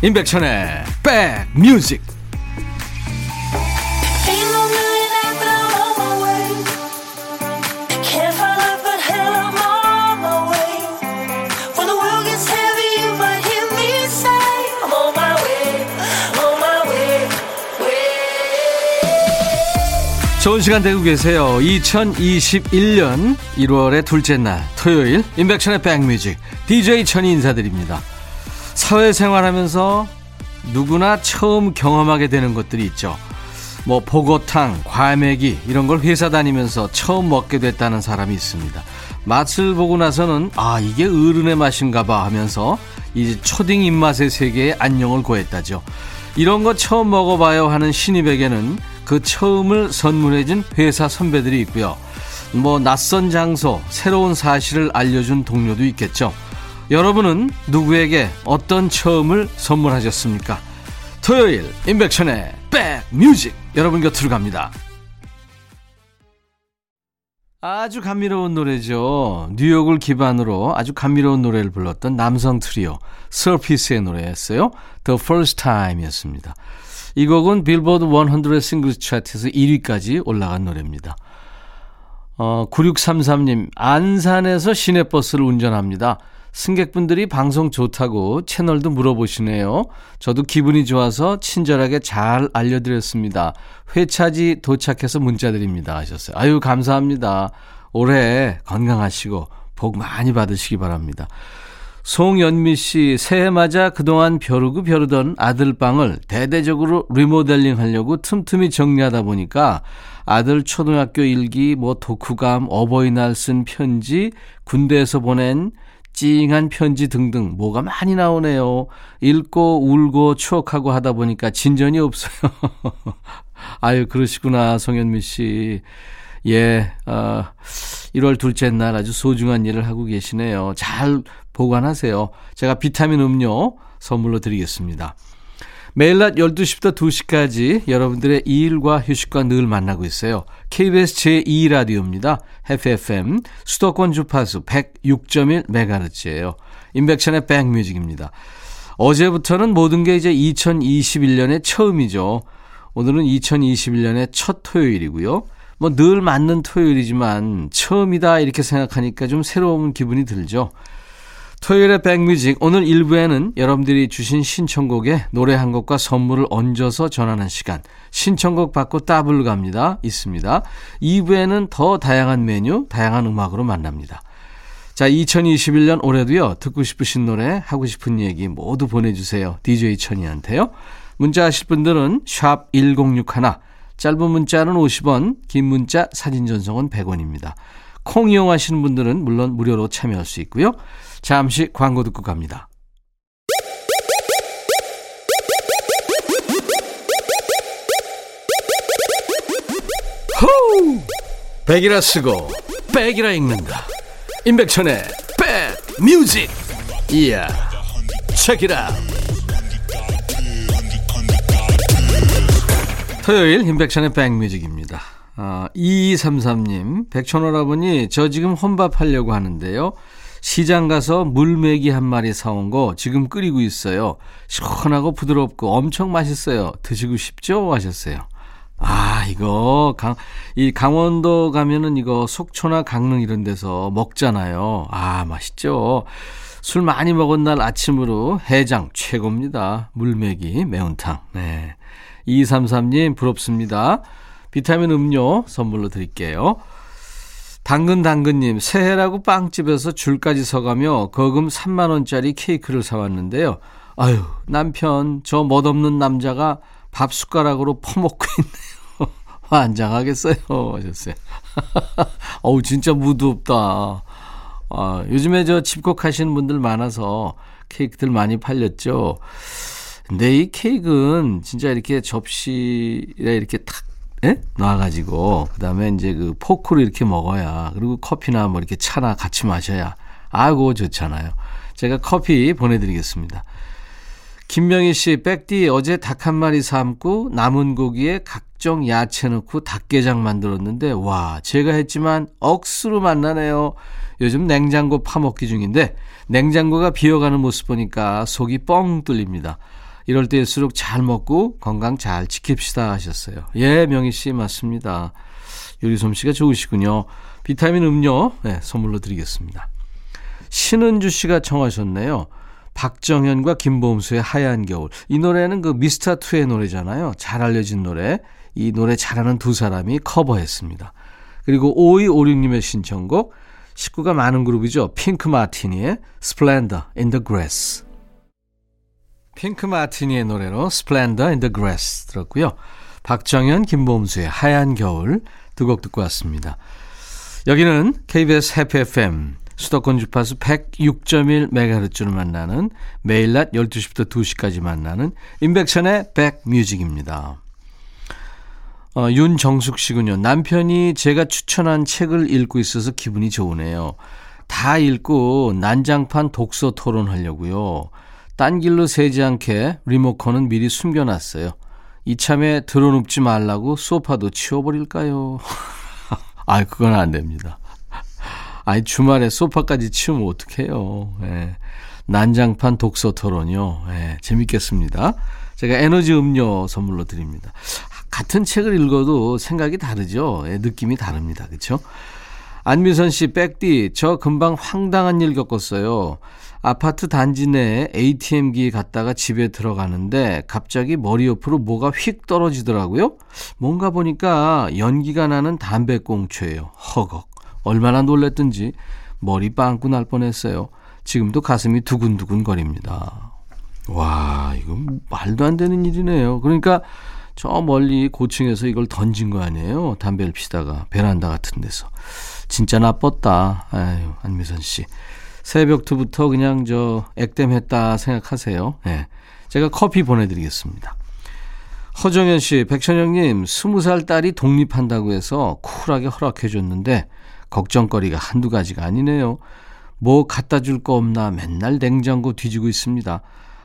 임백천의 백뮤직 좋은 시간 되고 계세요. 2021년 1월의 둘째 날 토요일 임백천의 백뮤직 DJ 천이 인사드립니다. 사회생활하면서 누구나 처음 경험하게 되는 것들이 있죠. 뭐 보고탕, 과메기 이런 걸 회사 다니면서 처음 먹게 됐다는 사람이 있습니다. 맛을 보고 나서는 아 이게 어른의 맛인가 봐 하면서 이제 초딩 입맛의 세계에 안녕을 고했다죠. 이런 거 처음 먹어봐요 하는 신입에게는 그 처음을 선물해준 회사 선배들이 있고요. 뭐 낯선 장소, 새로운 사실을 알려준 동료도 있겠죠. 여러분은 누구에게 어떤 처음을 선물하셨습니까? 토요일 임백천의 백뮤직 여러분 곁으로 갑니다. 아주 감미로운 노래죠. 뉴욕을 기반으로 아주 감미로운 노래를 불렀던 남성 트리오 서피스의 노래였어요. The First Time이었습니다. 이 곡은 빌보드 100 싱글 차트에서 1위까지 올라간 노래입니다. 어, 9633님, 안산에서 시내버스를 운전합니다. 승객분들이 방송 좋다고 채널도 물어보시네요. 저도 기분이 좋아서 친절하게 잘 알려드렸습니다. 회차지 도착해서 문자 드립니다. 하셨어요. 아유, 감사합니다. 올해 건강하시고 복 많이 받으시기 바랍니다. 송연미 씨, 새해 맞아 그동안 벼르고 벼르던 아들방을 대대적으로 리모델링 하려고 틈틈이 정리하다 보니까 아들 초등학교 일기, 뭐 독후감, 어버이날 쓴 편지, 군대에서 보낸 찡한 편지 등등 뭐가 많이 나오네요. 읽고 울고 추억하고 하다 보니까 진전이 없어요. 아유, 그러시구나, 송현미 씨. 예, 어, 1월 둘째 날 아주 소중한 일을 하고 계시네요. 잘 보관하세요. 제가 비타민 음료 선물로 드리겠습니다. 매일 낮 12시부터 2시까지 여러분들의 일과 휴식과 늘 만나고 있어요. KBS 제2라디오입니다. FFM 수도권 주파수 106.1MHz예요. 인백천의 백뮤직입니다. 어제부터는 모든 게 이제 2021년의 처음이죠. 오늘은 2021년의 첫 토요일이고요. 뭐 늘 맞는 토요일이지만 처음이다 이렇게 생각하니까 좀 새로운 기분이 들죠. 토요일의 백뮤직. 오늘 1부에는 여러분들이 주신 신청곡에 노래 한 곡과 선물을 얹어서 전하는 시간. 신청곡 받고 따블로 갑니다. 있습니다. 2부에는 더 다양한 메뉴 다양한 음악으로 만납니다. 자 2021년 올해도요 듣고 싶으신 노래 하고 싶은 얘기 모두 보내주세요. DJ 천이한테요. 문자 하실 분들은 샵 1061 짧은 문자는 50원 긴 문자 사진 전송은 100원입니다 콩 이용하시는 분들은 물론 무료로 참여할 수 있고요 잠시 광고 듣고 갑니다. 호우! 백이라 쓰고 백이라 읽는다. 임백천의 백 뮤직. 이야. 책이라. 토요일 임백천의 백 뮤직입니다. 아, 2233님, 백천오라버니, 저 지금 혼밥 하려고 하는데요. 시장 가서 물메기 한 마리 사온 거 지금 끓이고 있어요. 시원하고 부드럽고 엄청 맛있어요. 드시고 싶죠? 하셨어요. 아, 이거, 강, 이 강원도 가면은 이거 속초나 강릉 이런 데서 먹잖아요. 아, 맛있죠? 술 많이 먹은 날 아침으로 해장 최고입니다. 물메기, 매운탕. 네. 2233님, 부럽습니다. 비타민 음료 선물로 드릴게요. 당근 당근님 새해라고 빵집에서 줄까지 서가며 거금 3만원짜리 케이크를 사왔는데요. 아유 남편 저 멋없는 남자가 밥 숟가락으로 퍼먹고 있네요. 환장하겠어요 하셨어요. 어우 진짜 무드없다. 아, 요즘에 저 집콕 하시는 분들 많아서 케이크들 많이 팔렸죠. 근데 이 케이크는 진짜 이렇게 접시에 이렇게 탁 예? 놔가지고 그다음에 이제 그 포크로 이렇게 먹어야 그리고 커피나 뭐 이렇게 차나 같이 마셔야 아고 좋잖아요. 제가 커피 보내드리겠습니다. 김명희 씨, 백디 어제 닭 한 마리 삶고 남은 고기에 각종 야채 넣고 닭게장 만들었는데 와 제가 했지만 억수로 만나네요. 요즘 냉장고 파먹기 중인데 냉장고가 비어가는 모습 보니까 속이 뻥 뚫립니다. 이럴 때일수록 잘 먹고 건강 잘 지킵시다 하셨어요. 예, 명희 씨 맞습니다. 요리 솜씨가 좋으시군요. 비타민 음료 네, 선물로 드리겠습니다. 신은주 씨가 청하셨네요. 박정현과 김범수의 하얀 겨울. 이 노래는 그 미스터2의 노래잖아요. 잘 알려진 노래. 이 노래 잘하는 두 사람이 커버했습니다. 그리고 5256님의 신청곡. 식구가 많은 그룹이죠. 핑크 마티니의 Splendor in the Grass. 핑크 마티니의 노래로 Splendor in the Grass 들었고요. 박정현, 김범수의 하얀 겨울 두 곡 듣고 왔습니다. 여기는 KBS 해피 FM 수도권 주파수 106.1MHz를 만나는 매일 낮 12시부터 2시까지 만나는 임백천의 백뮤직입니다. 어, 윤정숙 씨군요. 남편이 제가 추천한 책을 읽고 있어서 기분이 좋으네요. 다 읽고 난장판 독서 토론 하려고요. 딴 길로 새지 않게 리모컨은 미리 숨겨놨어요. 이참에 드러눕지 말라고 소파도 치워버릴까요? 아, 그건 안 됩니다. 아니, 주말에 소파까지 치우면 어떡해요. 예. 난장판 독서 토론요. 예, 재밌겠습니다. 제가 에너지 음료 선물로 드립니다. 같은 책을 읽어도 생각이 다르죠. 예, 느낌이 다릅니다. 그렇죠? 안미선 씨, 백디, 저 금방 황당한 일 겪었어요. 아파트 단지 내에 ATM기 갔다가 집에 들어가는데 갑자기 머리 옆으로 뭐가 휙 떨어지더라고요. 뭔가 보니까 연기가 나는 담배꽁초예요. 허걱. 얼마나 놀랬든지 머리 빵꾸 날 뻔했어요. 지금도 가슴이 두근두근 거립니다. 와, 이거 말도 안 되는 일이네요. 그러니까 저 멀리 고층에서 이걸 던진 거 아니에요? 담배를 피다가 베란다 같은 데서. 진짜 나빴다. 아유, 안미선 씨. 새벽부터 그냥 저 액땜했다 생각하세요. 네. 제가 커피 보내드리겠습니다. 허정현 씨, 백천영님, 스무 살 딸이 독립한다고 해서 쿨하게 허락해줬는데 걱정거리가 한두 가지가 아니네요. 뭐 갖다 줄 거 없나 맨날 냉장고 뒤지고 있습니다.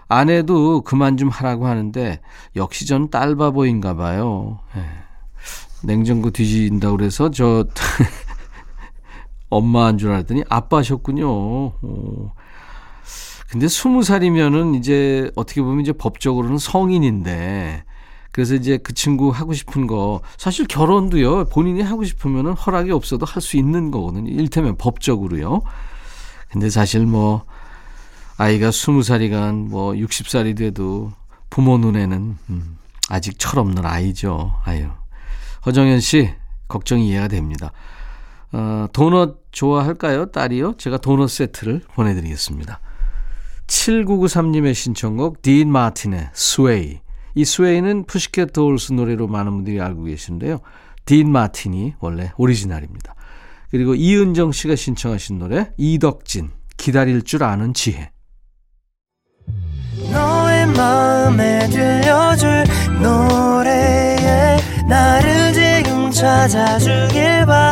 아내도 그만 좀 하라고 하는데 역시 전 딸바보인가 봐요. 네. 냉장고 뒤진다고 그래서 저 엄마인 줄 알았더니 아빠셨군요. 오. 근데 스무 살이면은 이제 어떻게 보면 이제 법적으로는 성인인데 그래서 이제 그 친구 하고 싶은 거 사실 결혼도요 본인이 하고 싶으면은 허락이 없어도 할 수 있는 거거든요. 일테면 법적으로요. 근데 사실 뭐 아이가 스무 살이건 뭐 육십 살이 돼도 부모 눈에는 음, 아직 철없는 아이죠. 아유 허정현 씨 걱정이 이해가 됩니다. 어, 도넛 좋아할까요? 딸이요? 제가 도넛 세트를 보내드리겠습니다. 7993님의 신청곡 딘 마틴의 Sway. 이 Sway는 Pussycat Dolls 노래로 많은 분들이 알고 계신데요. 딘 마틴이 원래 오리지널입니다. 그리고 이은정 씨가 신청하신 노래 이덕진 기다릴 줄 아는 지혜. 너의 마음에 들려줄 노래에 나를 지금 찾아주길 바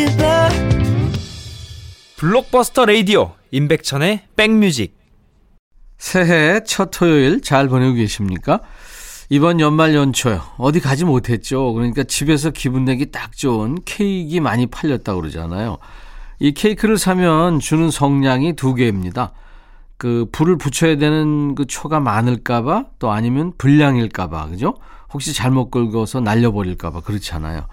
블록버스터 레이디오 임백천의 백뮤직 새해 첫 토요일 잘 보내고 계십니까? 이번 연말 연초요. 어디 가지 못했죠. 그러니까 집에서 기분 내기 딱 좋은 케이크 많이 팔렸다고 그러잖아요. 이 케이크를 사면 주는 성냥이 두 개입니다. 그 불을 붙여야 되는 그 초가 많을까봐 또 아니면 불량일까봐 그죠? 혹시 잘못 긁어서 날려버릴까봐 그렇잖아요.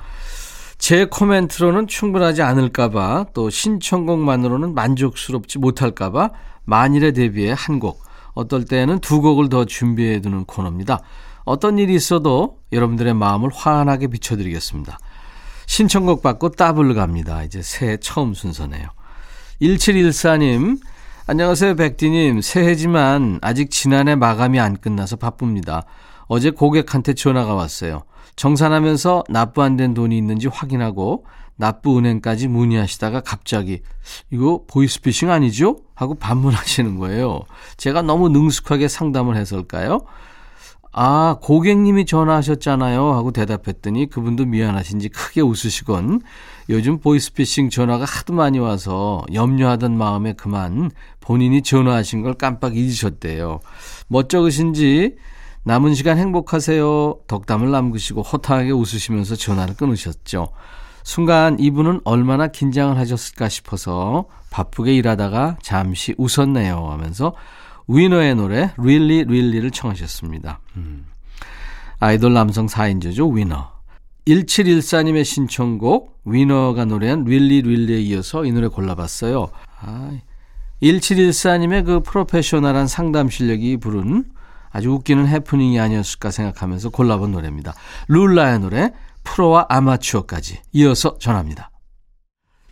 제 코멘트로는 충분하지 않을까봐 또 신청곡만으로는 만족스럽지 못할까봐 만일에 대비해 한 곡, 어떨 때는 두 곡을 더 준비해 두는 코너입니다. 어떤 일이 있어도 여러분들의 마음을 환하게 비춰드리겠습니다. 신청곡 받고 따블로 갑니다. 이제 새해 처음 순서네요. 1714님, 안녕하세요, 백디님. 새해지만 아직 지난해 마감이 안 끝나서 바쁩니다. 어제 고객한테 전화가 왔어요. 정산하면서 납부 안 된 돈이 있는지 확인하고 납부 은행까지 문의하시다가 갑자기 이거 보이스피싱 아니죠? 하고 반문하시는 거예요. 제가 너무 능숙하게 상담을 해서일까요? 아, 고객님이 전화하셨잖아요. 하고 대답했더니 그분도 미안하신지 크게 웃으시곤 요즘 보이스피싱 전화가 하도 많이 와서 염려하던 마음에 그만 본인이 전화하신 걸 깜빡 잊으셨대요. 멋쩍으신지 남은 시간 행복하세요. 덕담을 남기시고 호탕하게 웃으시면서 전화를 끊으셨죠. 순간 이분은 얼마나 긴장을 하셨을까 싶어서 바쁘게 일하다가 잠시 웃었네요 하면서 위너의 노래 Really Really를 청하셨습니다. 음. 아이돌 남성 4인조죠. 위너. 1714님의 신청곡 위너가 노래한 Really Really에 이어서 이 노래 골라봤어요. 아, 1714님의 그 프로페셔널한 상담 실력이 부른 아주 웃기는 해프닝이 아니었을까 생각하면서 골라본 노래입니다. 룰라의 노래 프로와 아마추어까지 이어서 전합니다.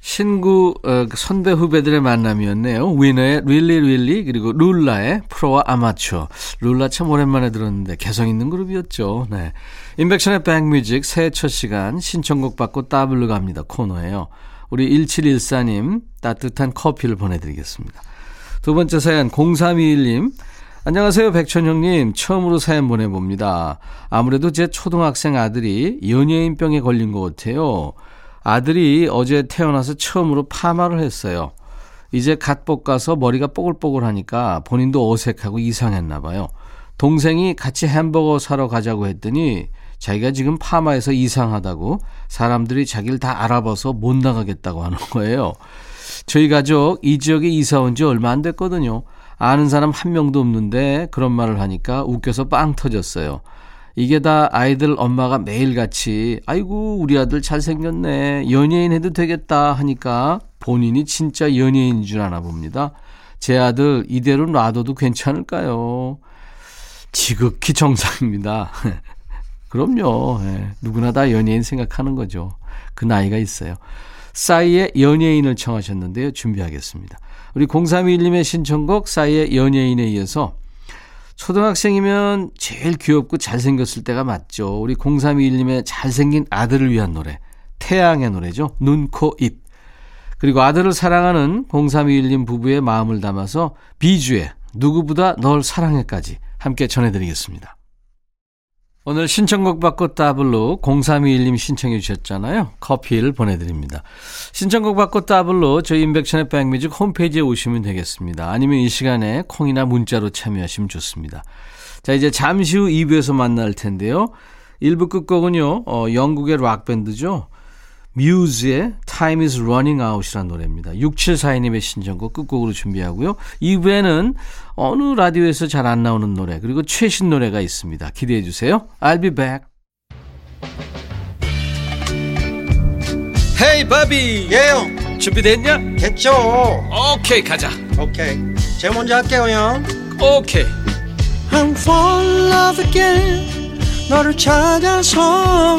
신구 어, 그 선배 후배들의 만남이었네요. 위너의 릴리 릴리 그리고 룰라의 프로와 아마추어. 룰라 참 오랜만에 들었는데 개성 있는 그룹이었죠. 네. 인백션의 백뮤직 새해 첫 시간 신청곡 받고 따블로 갑니다 코너예요. 우리 1714님 따뜻한 커피를 보내드리겠습니다. 두 번째 사연 0321님 안녕하세요, 백천형님. 처음으로 사연 보내봅니다. 아무래도 제 초등학생 아들이 연예인병에 걸린 것 같아요. 아들이 어제 태어나서 처음으로 파마를 했어요. 이제 갓 볶아서 머리가 뽀글뽀글하니까 본인도 어색하고 이상했나 봐요. 동생이 같이 햄버거 사러 가자고 했더니 자기가 지금 파마해서 이상하다고 사람들이 자기를 다 알아봐서 못 나가겠다고 하는 거예요. 저희 가족 이 지역에 이사 온 지 얼마 안 됐거든요. 아는 사람 한 명도 없는데 그런 말을 하니까 웃겨서 빵 터졌어요. 이게 다 아이들 엄마가 매일같이 아이고 우리 아들 잘생겼네 연예인 해도 되겠다 하니까 본인이 진짜 연예인인 줄 아나 봅니다. 제 아들 이대로 놔둬도 괜찮을까요? 지극히 정상입니다. 그럼요. 네, 누구나 다 연예인 생각하는 거죠. 그 나이가 있어요. 싸이의 연예인을 청하셨는데요. 준비하겠습니다. 우리 0321님의 신청곡 싸이의 연예인에 이어서 초등학생이면 제일 귀엽고 잘생겼을 때가 맞죠. 우리 0321님의 잘생긴 아들을 위한 노래. 태양의 노래죠. 눈, 코, 입. 그리고 아들을 사랑하는 0321님 부부의 마음을 담아서 비주의 누구보다 널 사랑해까지 함께 전해드리겠습니다. 오늘 신청곡 받고 따블로 0321님 신청해 주셨잖아요. 커피를 보내드립니다. 신청곡 받고 따블로 저희 인백션의 백뮤직 홈페이지에 오시면 되겠습니다. 아니면 이 시간에 콩이나 문자로 참여하시면 좋습니다. 자 이제 잠시 후 2부에서 만날 텐데요. 1부 끝곡은요. 어, 영국의 락밴드죠. 뮤즈의 Time is Running Out이라는 노래입니다. 6742님의 신청곡 끝곡으로 준비하고요. 2부에는 어느 라디오에서 잘 안 나오는 노래 그리고 최신 노래가 있습니다. 기대해 주세요. I'll be back. 헤이 바비 예영 준비됐냐? 됐죠 오케이 가자 오케이 제가 먼저 할게요 형 오케이 I'm fall in love again 너를 찾아서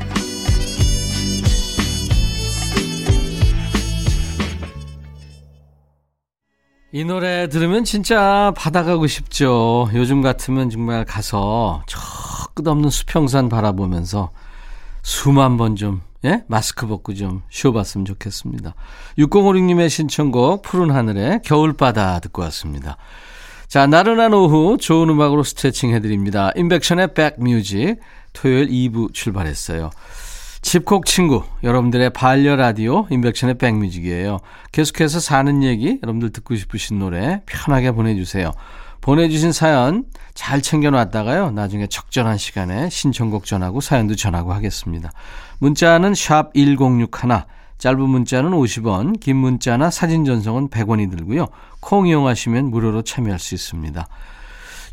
이 노래 들으면 진짜 바다 가고 싶죠. 요즘 같으면 정말 가서 저 끝없는 수평산 바라보면서 수만 번 좀, 예? 마스크 벗고 좀 쉬어봤으면 좋겠습니다. 6056님의 신청곡 푸른 하늘의 겨울바다 듣고 왔습니다. 자, 나른한 오후 좋은 음악으로 스트레칭 해드립니다. 인백션의 백뮤직 토요일 2부 출발했어요. 집콕 친구, 여러분들의 반려 라디오, 인백션의 백뮤직이에요. 계속해서 사는 얘기, 여러분들 듣고 싶으신 노래 편하게 보내주세요. 보내주신 사연 잘 챙겨놨다가요. 나중에 적절한 시간에 신청곡 전하고 사연도 전하고 하겠습니다. 문자는 샵 1061, 짧은 문자는 50원, 긴 문자나 사진 전송은 100원이 들고요. 콩 이용하시면 무료로 참여할 수 있습니다.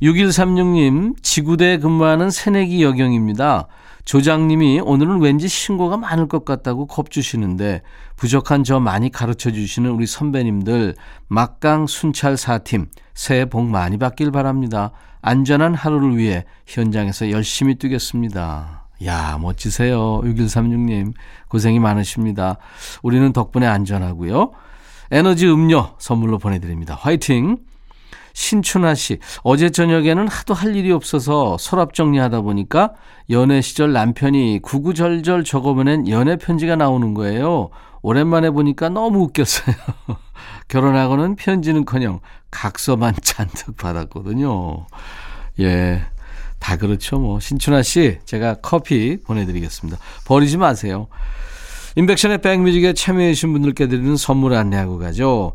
6136님, 지구대에 근무하는 새내기 여경입니다. 조장님이 오늘은 왠지 신고가 많을 것 같다고 겁주시는데 부족한 저 많이 가르쳐 주시는 우리 선배님들 막강 순찰 사팀 새해 복 많이 받길 바랍니다. 안전한 하루를 위해 현장에서 열심히 뛰겠습니다. 야, 멋지세요. 6136님. 고생이 많으십니다. 우리는 덕분에 안전하고요. 에너지 음료 선물로 보내드립니다. 화이팅! 신춘아 씨, 어제 저녁에는 하도 할 일이 없어서 서랍 정리하다 보니까 연애 시절 남편이 구구절절 적어보낸 연애 편지가 나오는 거예요. 오랜만에 보니까 너무 웃겼어요. 결혼하고는 편지는커녕 각서만 잔뜩 받았거든요. 예. 다 그렇죠. 뭐. 신춘아 씨, 제가 커피 보내드리겠습니다. 버리지 마세요. 임백천의 백뮤직에 참여해주신 분들께 드리는 선물 안내하고 가죠.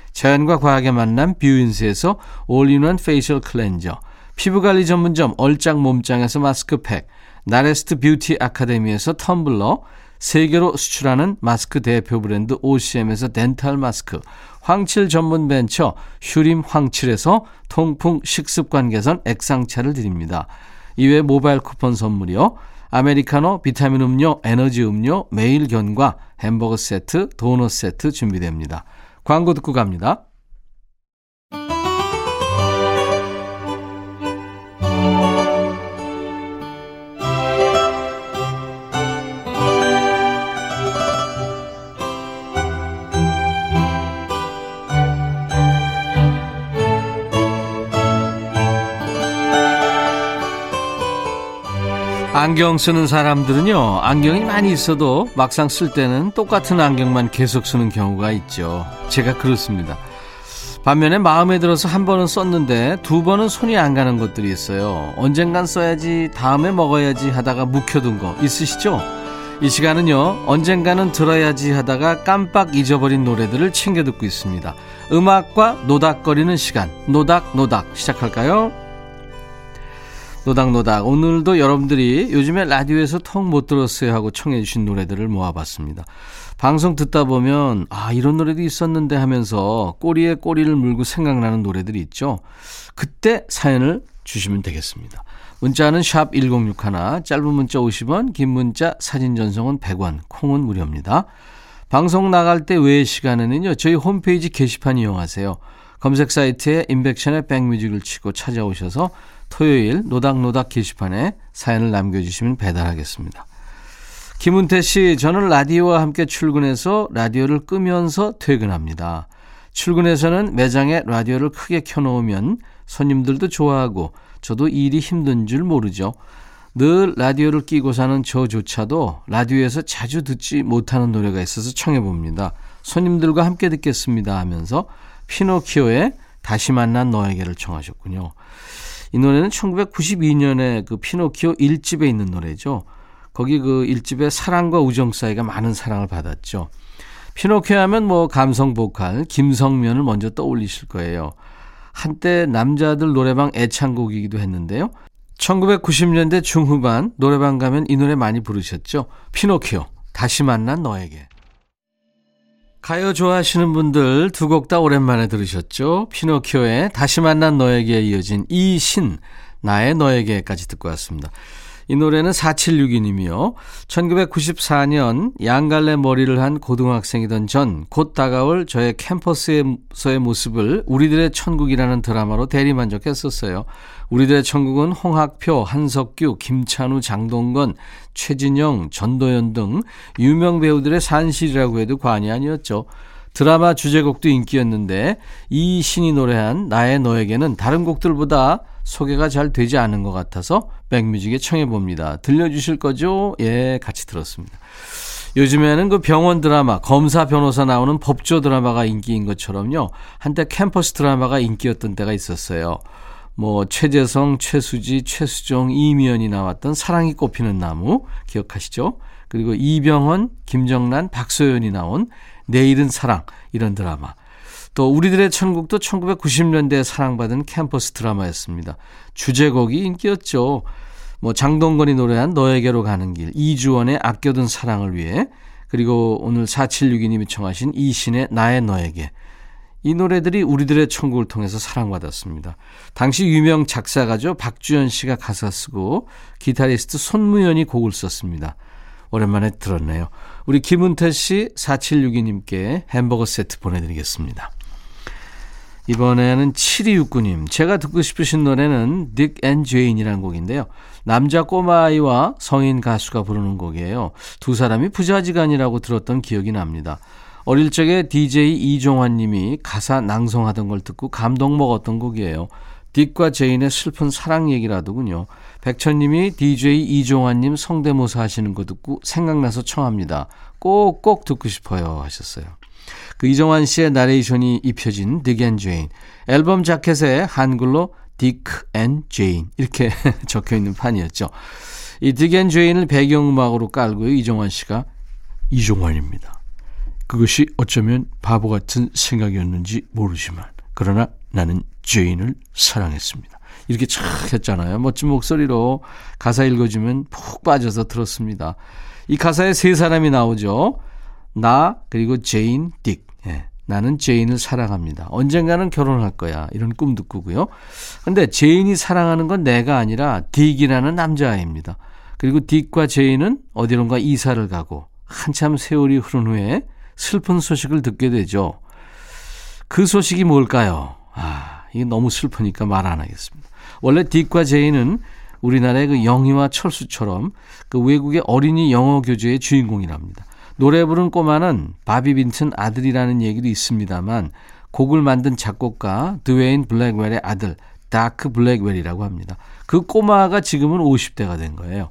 자연과 과학의 만남 뷰인스에서 all-in-one facial cleanser, 피부관리 전문점 얼짱 몸짱에서 마스크팩, 나레스트 뷰티 아카데미에서 텀블러, 세계로 수출하는 마스크 대표 브랜드 OCM에서 덴탈 마스크, 황칠 전문 벤처 휴림 황칠에서 통풍 식습관 개선 액상차를 드립니다. 이외 모바일 쿠폰 선물이요. 아메리카노, 비타민 음료, 에너지 음료, 매일 견과, 햄버거 세트, 도넛 세트 준비됩니다. 광고 듣고 갑니다. 안경 쓰는 사람들은요, 안경이 많이 있어도 막상 쓸 때는 똑같은 안경만 계속 쓰는 경우가 있죠. 제가 그렇습니다. 반면에 마음에 들어서 한 번은 썼는데 두 번은 손이 안 가는 것들이 있어요. 언젠간 써야지, 다음에 먹어야지 하다가 묵혀둔 거 있으시죠? 이 시간은요, 언젠가는 들어야지 하다가 깜빡 잊어버린 노래들을 챙겨 듣고 있습니다. 음악과 노닥거리는 시간, 노닥노닥 시작할까요? 노닥노닥 오늘도 여러분들이 요즘에 라디오에서 통 못 들었어요 하고 청해 주신 노래들을 모아봤습니다. 방송 듣다 보면 아 이런 노래도 있었는데 하면서 꼬리에 꼬리를 물고 생각나는 노래들이 있죠. 그때 사연을 주시면 되겠습니다. 문자는 샵 1061, 짧은 문자 50원, 긴 문자 사진 전송은 100원, 콩은 무료입니다. 방송 나갈 때 외의 시간에는요. 저희 홈페이지 게시판 이용하세요. 검색 사이트에 인백션의 백뮤직을 치고 찾아오셔서 토요일 노닥노닥 게시판에 사연을 남겨주시면 배달하겠습니다. 김은태 씨, 저는 라디오와 함께 출근해서 라디오를 끄면서 퇴근합니다. 출근해서는 매장에 라디오를 크게 켜놓으면 손님들도 좋아하고 저도 일이 힘든 줄 모르죠. 늘 라디오를 끼고 사는 저조차도 라디오에서 자주 듣지 못하는 노래가 있어서 청해봅니다. 손님들과 함께 듣겠습니다 하면서 피노키오의 다시 만난 너에게를 청하셨군요. 이 노래는 1992년에 그 피노키오 1집에 있는 노래죠. 거기 그 1집에 사랑과 우정 사이가 많은 사랑을 받았죠. 피노키오 하면 뭐 감성 보컬 김성면을 먼저 떠올리실 거예요. 한때 남자들 노래방 애창곡이기도 했는데요. 1990년대 중후반 노래방 가면 이 노래 많이 부르셨죠. 피노키오 다시 만난 너에게. 가요 좋아하시는 분들 두 곡 다 오랜만에 들으셨죠? 피노키오의 다시 만난 너에게 이어진 이신 나의 너에게까지 듣고 왔습니다. 이 노래는 4762님이요. 1994년 양갈래 머리를 한 고등학생이던 전 곧 다가올 저의 캠퍼스에서의 모습을 우리들의 천국이라는 드라마로 대리만족했었어요. 우리들의 천국은 홍학표, 한석규, 김찬우, 장동건, 최진영, 전도연 등 유명 배우들의 산실이라고 해도 과언이 아니었죠. 드라마 주제곡도 인기였는데 이 신이 노래한 나의 너에게는 다른 곡들보다 소개가 잘 되지 않은 것 같아서 백뮤직에 청해봅니다. 들려주실 거죠? 예, 같이 들었습니다. 요즘에는 그 병원 드라마, 검사 변호사 나오는 법조 드라마가 인기인 것처럼요. 한때 캠퍼스 드라마가 인기였던 때가 있었어요. 뭐 최재성, 최수지, 최수종, 이미연이 나왔던 사랑이 꽃피는 나무 기억하시죠? 그리고 이병헌, 김정란, 박소연이 나온 내일은 사랑 이런 드라마. 또 우리들의 천국도 1990년대에 사랑받은 캠퍼스 드라마였습니다. 주제곡이 인기였죠. 뭐 장동건이 노래한 너에게로 가는 길, 이주원의 아껴둔 사랑을 위해 그리고 오늘 4762님이 청하신 이신의 나의 너에게 이 노래들이 우리들의 천국을 통해서 사랑받았습니다. 당시 유명 작사가죠. 박주연 씨가 가사 쓰고 기타리스트 손무현이 곡을 썼습니다. 오랜만에 들었네요. 우리 김은태 씨 4762님께 햄버거 세트 보내드리겠습니다. 이번에는 7269님. 제가 듣고 싶으신 노래는 Dick and Jane이라는 곡인데요. 남자 꼬마아이와 성인 가수가 부르는 곡이에요. 두 사람이 부자지간이라고 들었던 기억이 납니다. 어릴 적에 DJ 이종환 님이 가사 낭송하던 걸 듣고 감동 먹었던 곡이에요. 딕과 제인의 슬픈 사랑 얘기라더군요. 백천 님이 DJ 이종환 님 성대모사 하시는 거 듣고 생각나서 청합니다. 꼭 꼭 듣고 싶어요 하셨어요. 그 이종환 씨의 나레이션이 입혀진 Dick and Jane. 앨범 자켓에 한글로 Dick and Jane 이렇게 적혀 있는 판이었죠. 이 Dick and Jane을 배경음악으로 깔고요. 이종환 씨가 이종환입니다. 그것이 어쩌면 바보 같은 생각이었는지 모르지만 그러나 나는 제인을 사랑했습니다. 이렇게 착 했잖아요. 멋진 목소리로 가사 읽어주면 푹 빠져서 들었습니다. 이 가사에 세 사람이 나오죠. 나 그리고 제인 딕. 예. 나는 제인을 사랑합니다. 언젠가는 결혼할 거야. 이런 꿈도 꾸고요. 근데 제인이 사랑하는 건 내가 아니라 딕이라는 남자아이입니다. 그리고 딕과 제인은 어디론가 이사를 가고 한참 세월이 흐른 후에 슬픈 소식을 듣게 되죠. 그 소식이 뭘까요? 아, 이게 너무 슬프니까 말 안 하겠습니다. 원래 딕과 제인은 우리나라의 그 영희와 철수처럼 그 외국의 어린이 영어 교재의 주인공이랍니다. 노래 부른 꼬마는 바비 빈튼 아들이라는 얘기도 있습니다만 곡을 만든 작곡가 드웨인 블랙웰의 아들 다크 블랙웰이라고 합니다. 그 꼬마가 지금은 50대가 된 거예요.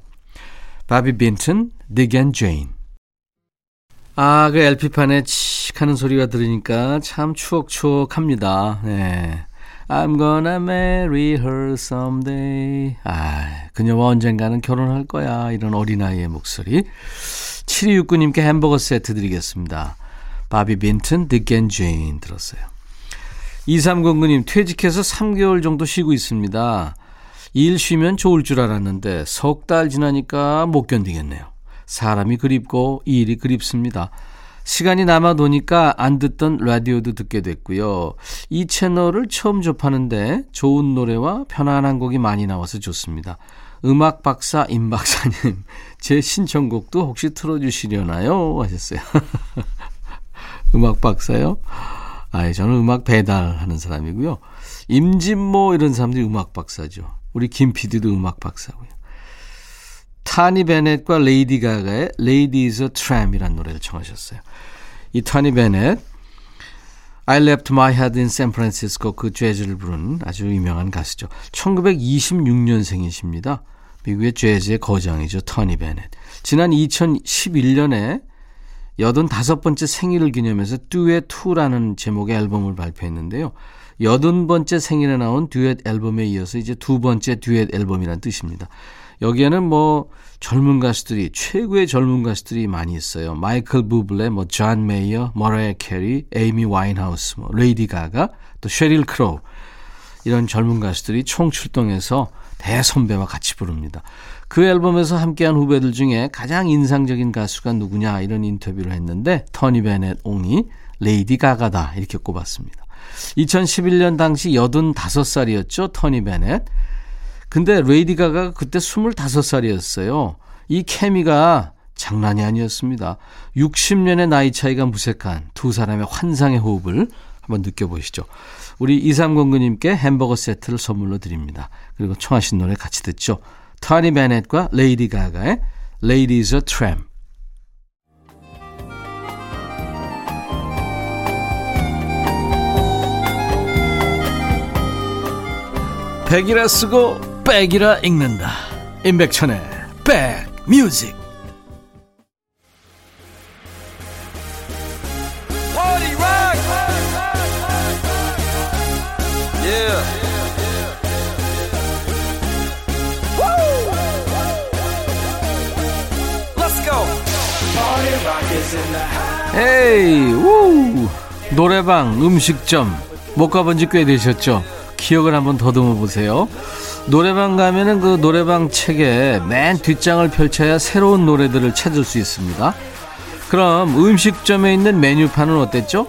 바비 빈튼, Dick and Jane. 아, 그 LP판에 칙 하는 소리가 들으니까 참 추억추억합니다. 네. I'm gonna marry her someday. 아, 그녀와 언젠가는 결혼할 거야. 이런 어린아이의 목소리. 7269님께 햄버거 세트 드리겠습니다. 바비 빈튼, Dick and Jane 들었어요. 2309님, 퇴직해서 3개월 정도 쉬고 있습니다. 일 쉬면 좋을 줄 알았는데 석 달 지나니까 못 견디겠네요. 사람이 그립고 일이 그립습니다. 시간이 남아 도니까 안 듣던 라디오도 듣게 됐고요. 이 채널을 처음 접하는데 좋은 노래와 편안한 곡이 많이 나와서 좋습니다. 음악 박사 임 박사님, 제 신청곡도 혹시 틀어주시려나요? 하셨어요. 음악 박사요? 아, 저는 음악 배달하는 사람이고요. 임진모 이런 사람들이 음악 박사죠. 우리 김 PD도 음악 박사고요. 타니 베넷과 레이디 가가의 Lady is a Tramp이라는 노래를 청하셨어요. 이 타니 베넷, I left my head in San Francisco 그 재즈를 부른 아주 유명한 가수죠. 1926년생이십니다. 미국의 재즈의 거장이죠. 터니 베넷. 지난 2011년에 85번째 생일을 기념해서 듀엣 2라는 제목의 앨범을 발표했는데요. 80번째 생일에 나온 듀엣 앨범에 이어서 이제 두 번째 듀엣 앨범이라는 뜻입니다. 여기에는 뭐 젊은 가수들이 최고의 젊은 가수들이 많이 있어요. 마이클 부블레, 뭐 존 메이어, 머라이어 캐리, 에이미 와인하우스, 뭐 레이디 가가, 또 쉐릴 크로우 이런 젊은 가수들이 총 출동해서 대선배와 같이 부릅니다. 그 앨범에서 함께한 후배들 중에 가장 인상적인 가수가 누구냐 이런 인터뷰를 했는데 토니 베넷 옹이 레이디 가가다 이렇게 꼽았습니다. 2011년 당시 85살이었죠 토니 베넷. 근데 레이디 가가 그때 25살이었어요. 이 케미가 장난이 아니었습니다. 60년의 나이 차이가 무색한 두 사람의 환상의 호흡을 한번 느껴보시죠. 우리 2309님께 햄버거 세트를 선물로 드립니다. 그리고 청하신 노래 같이 듣죠. 타니 베넷과 레이디 가가의 Ladies a Tramp. 백이라 쓰고 백이라 읽는다. 임백천의 백뮤직. 에이, 우! 노래방, 음식점, 못 가본 지 꽤 되셨죠? 기억을 한번 더듬어 보세요. 노래방 가면은 그 노래방 책에 맨 뒷장을 펼쳐야 새로운 노래들을 찾을 수 있습니다. 그럼 음식점에 있는 메뉴판은 어땠죠?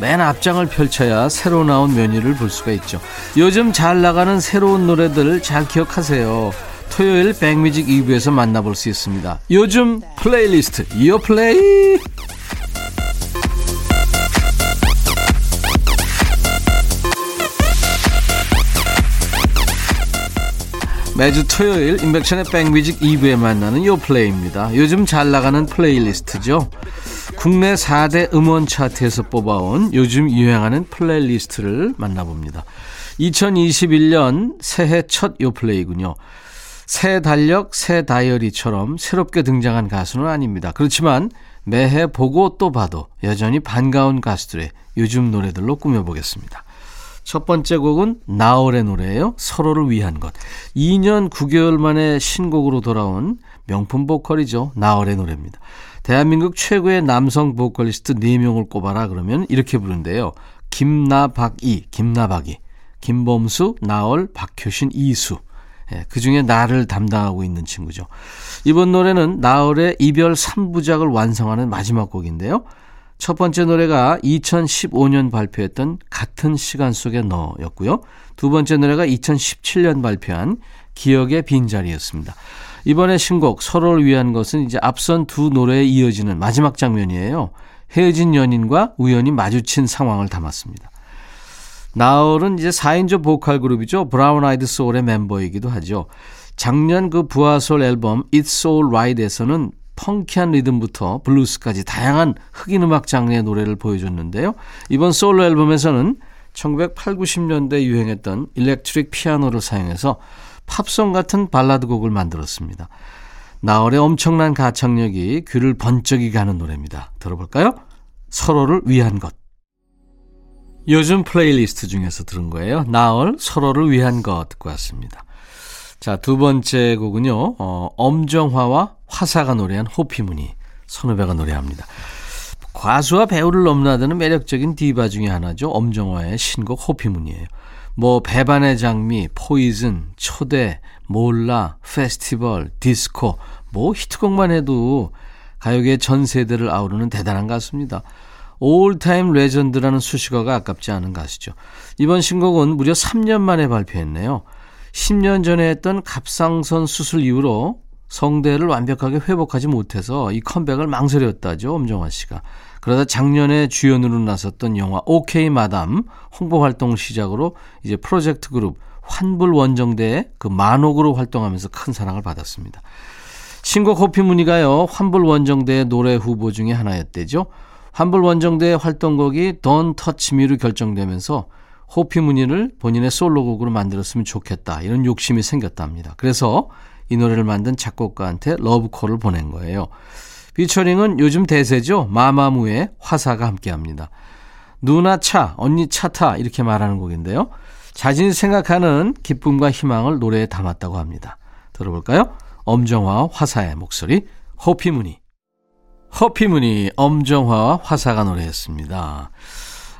맨 앞장을 펼쳐야 새로 나온 메뉴를 볼 수가 있죠. 요즘 잘 나가는 새로운 노래들 잘 기억하세요. 토요일 백뮤직 2부에서 만나볼 수 있습니다. 요즘 플레이리스트 이어 플레이 매주 토요일 임백천의 백뮤직 2부에 만나는 요플레이입니다. 요즘 잘 나가는 playlist죠. 국내 4대 음원 차트에서 뽑아온 요즘 유행하는 playlist를 만나봅니다. 2021년 새해 첫 요플레이군요. 새 달력, 새 다이어리처럼 새롭게 등장한 가수는 아닙니다. 그렇지만 매해 보고 또 봐도 여전히 반가운 가수들의 요즘 노래들로 꾸며보겠습니다. 첫 번째 곡은 나얼의 노래예요. 서로를 위한 것. 2년 9개월 만에 신곡으로 돌아온 명품 보컬이죠. 나얼의 노래입니다. 대한민국 최고의 남성 보컬리스트 4명을 꼽아라 그러면 이렇게 부른대요. 김나박이, 김나박이, 김범수, 나얼, 박효신, 이수. 예, 그 중에 나를 담당하고 있는 친구죠. 이번 노래는 나얼의 이별 3부작을 완성하는 마지막 곡인데요. 첫 번째 노래가 2015년 발표했던 같은 시간 속에 너였고요. 두 번째 노래가 2017년 발표한 기억의 빈자리였습니다. 이번에 신곡 서로를 위한 것은 이제 앞선 두 노래에 이어지는 마지막 장면이에요. 헤어진 연인과 우연히 마주친 상황을 담았습니다. 나얼은 이제 4인조 보컬 그룹이죠. 브라운 아이드 소울의 멤버이기도 하죠. 작년 그 부하솔 앨범 It's So Right에서는 funky한 리듬부터 블루스까지 다양한 흑인 음악 장르의 노래를 보여줬는데요. 이번 솔로 앨범에서는 1980, 90년대 유행했던 electric 피아노를 사용해서 팝송 같은 발라드 곡을 만들었습니다. 나얼의 엄청난 가창력이 귀를 번쩍이게 하는 노래입니다. 들어볼까요? 서로를 위한 것. 요즘 플레이리스트 중에서 들은 거예요. 나얼 서로를 위한 것 듣고 왔습니다. 자, 두 번째 곡은요. 어, 엄정화와 화사가 노래한 호피무늬 선후배가 노래합니다. 가수와 배우를 넘나드는 매력적인 디바 중의 하나죠. 엄정화의 신곡 호피무늬예요. 뭐 배반의 장미, Poison, 초대, 몰라, 페스티벌, 디스코 뭐 히트곡만 해도 가요계 전 세대를 아우르는 대단한 가수입니다. all time legend라는 수식어가 아깝지 않은 가수죠. 이번 신곡은 무려 3년 만에 발표했네요. 10년 전에 했던 갑상선 수술 이후로 성대를 완벽하게 회복하지 못해서 이 컴백을 망설였다죠. 엄정화 씨가. 그러다 작년에 주연으로 나섰던 영화 오케이 마담 홍보 활동 시작으로 이제 프로젝트 그룹 환불 원정대의 그 만옥으로 활동하면서 큰 사랑을 받았습니다. 신곡 호피 무늬가요. 환불 원정대의 노래 후보 중에 하나였대죠. 환불 원정대의 활동곡이 Don't Touch Me로 결정되면서 호피무늬를 본인의 솔로곡으로 만들었으면 좋겠다. 이런 욕심이 생겼답니다. 그래서 이 노래를 만든 작곡가한테 러브콜을 보낸 거예요. 피처링은 요즘 대세죠. 마마무의 화사가 함께합니다. 누나 차, 언니 차 타 이렇게 말하는 곡인데요. 자신이 생각하는 기쁨과 희망을 노래에 담았다고 합니다. 들어볼까요? 엄정화와 화사의 목소리 호피무늬 호피무늬 엄정화와 화사가 노래했습니다.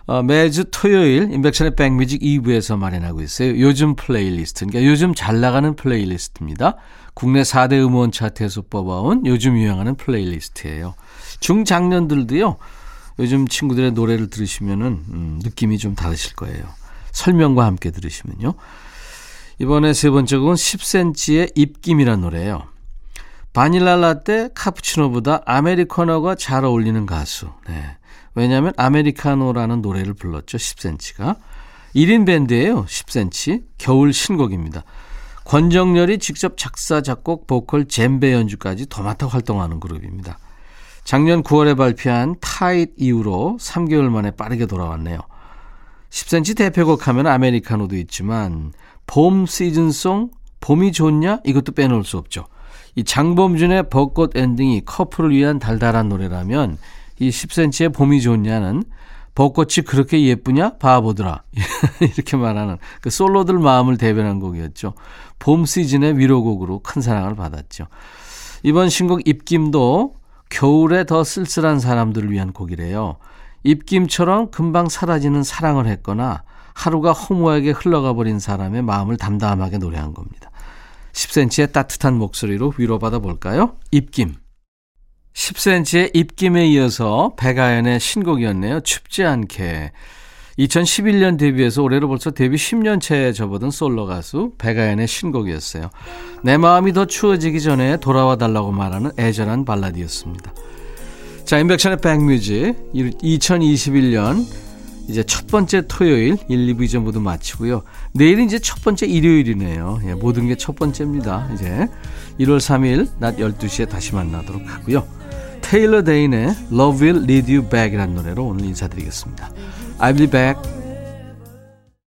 어, 매주 토요일 임백천의 백뮤직 2부에서 마련하고 있어요. 요즘 플레이리스트. 그러니까 요즘 잘 나가는 playlist입니다. 국내 4대 음원 차트에서 뽑아온 요즘 유행하는 playlist예요. 중장년들도요. 요즘 친구들의 노래를 들으시면은 음, 느낌이 좀 다르실 거예요. 설명과 함께 들으시면요. 이번에 세 번째 곡은 10cm의 입김이라는 노래예요. 바닐라 라떼 카푸치노보다 아메리카노가 잘 어울리는 가수. 네. 왜냐하면 아메리카노라는 노래를 불렀죠. 10cm가. 1인 밴드예요. 10cm. 겨울 신곡입니다. 권정열이 직접 작사, 작곡, 보컬, 젬베 연주까지 도맡아 활동하는 그룹입니다. 작년 9월에 발표한 Tight 이후로 3개월 만에 빠르게 돌아왔네요. 10cm 대표곡 하면 아메리카노도 있지만 봄 시즌송 봄이 좋냐 이것도 빼놓을 수 없죠. 이 장범준의 벚꽃 엔딩이 커플을 위한 달달한 노래라면 이 10cm의 봄이 좋냐는 벚꽃이 그렇게 예쁘냐? 봐보더라. 이렇게 말하는 그 솔로들 마음을 대변한 곡이었죠. 봄 시즌의 위로곡으로 큰 사랑을 받았죠. 이번 신곡 입김도 겨울에 더 쓸쓸한 사람들을 위한 곡이래요. 입김처럼 금방 사라지는 사랑을 했거나 하루가 허무하게 흘러가 버린 사람의 마음을 담담하게 노래한 겁니다. 10cm의 따뜻한 목소리로 위로받아 볼까요? 입김. 10cm의 입김에 이어서 백아연의 신곡이었네요. 춥지 않게. 2011년 데뷔해서 올해로 벌써 데뷔 10년 차에 접어든 솔로 가수 백아연의 신곡이었어요. 내 마음이 더 추워지기 전에 돌아와 달라고 말하는 애절한 발라드였습니다. 자, 인백션의 백뮤직 2021년 이제 첫 번째 토요일 1, 2부 이전 모두 마치고요. 내일은 이제 첫 번째 일요일이네요. 예, 모든 게 첫 번째입니다. 이제 1월 3일 낮 12시에 다시 만나도록 하고요. 테일러 데인의 Love Will Lead You Back이라는 노래로 오늘 인사드리겠습니다. I'll be back.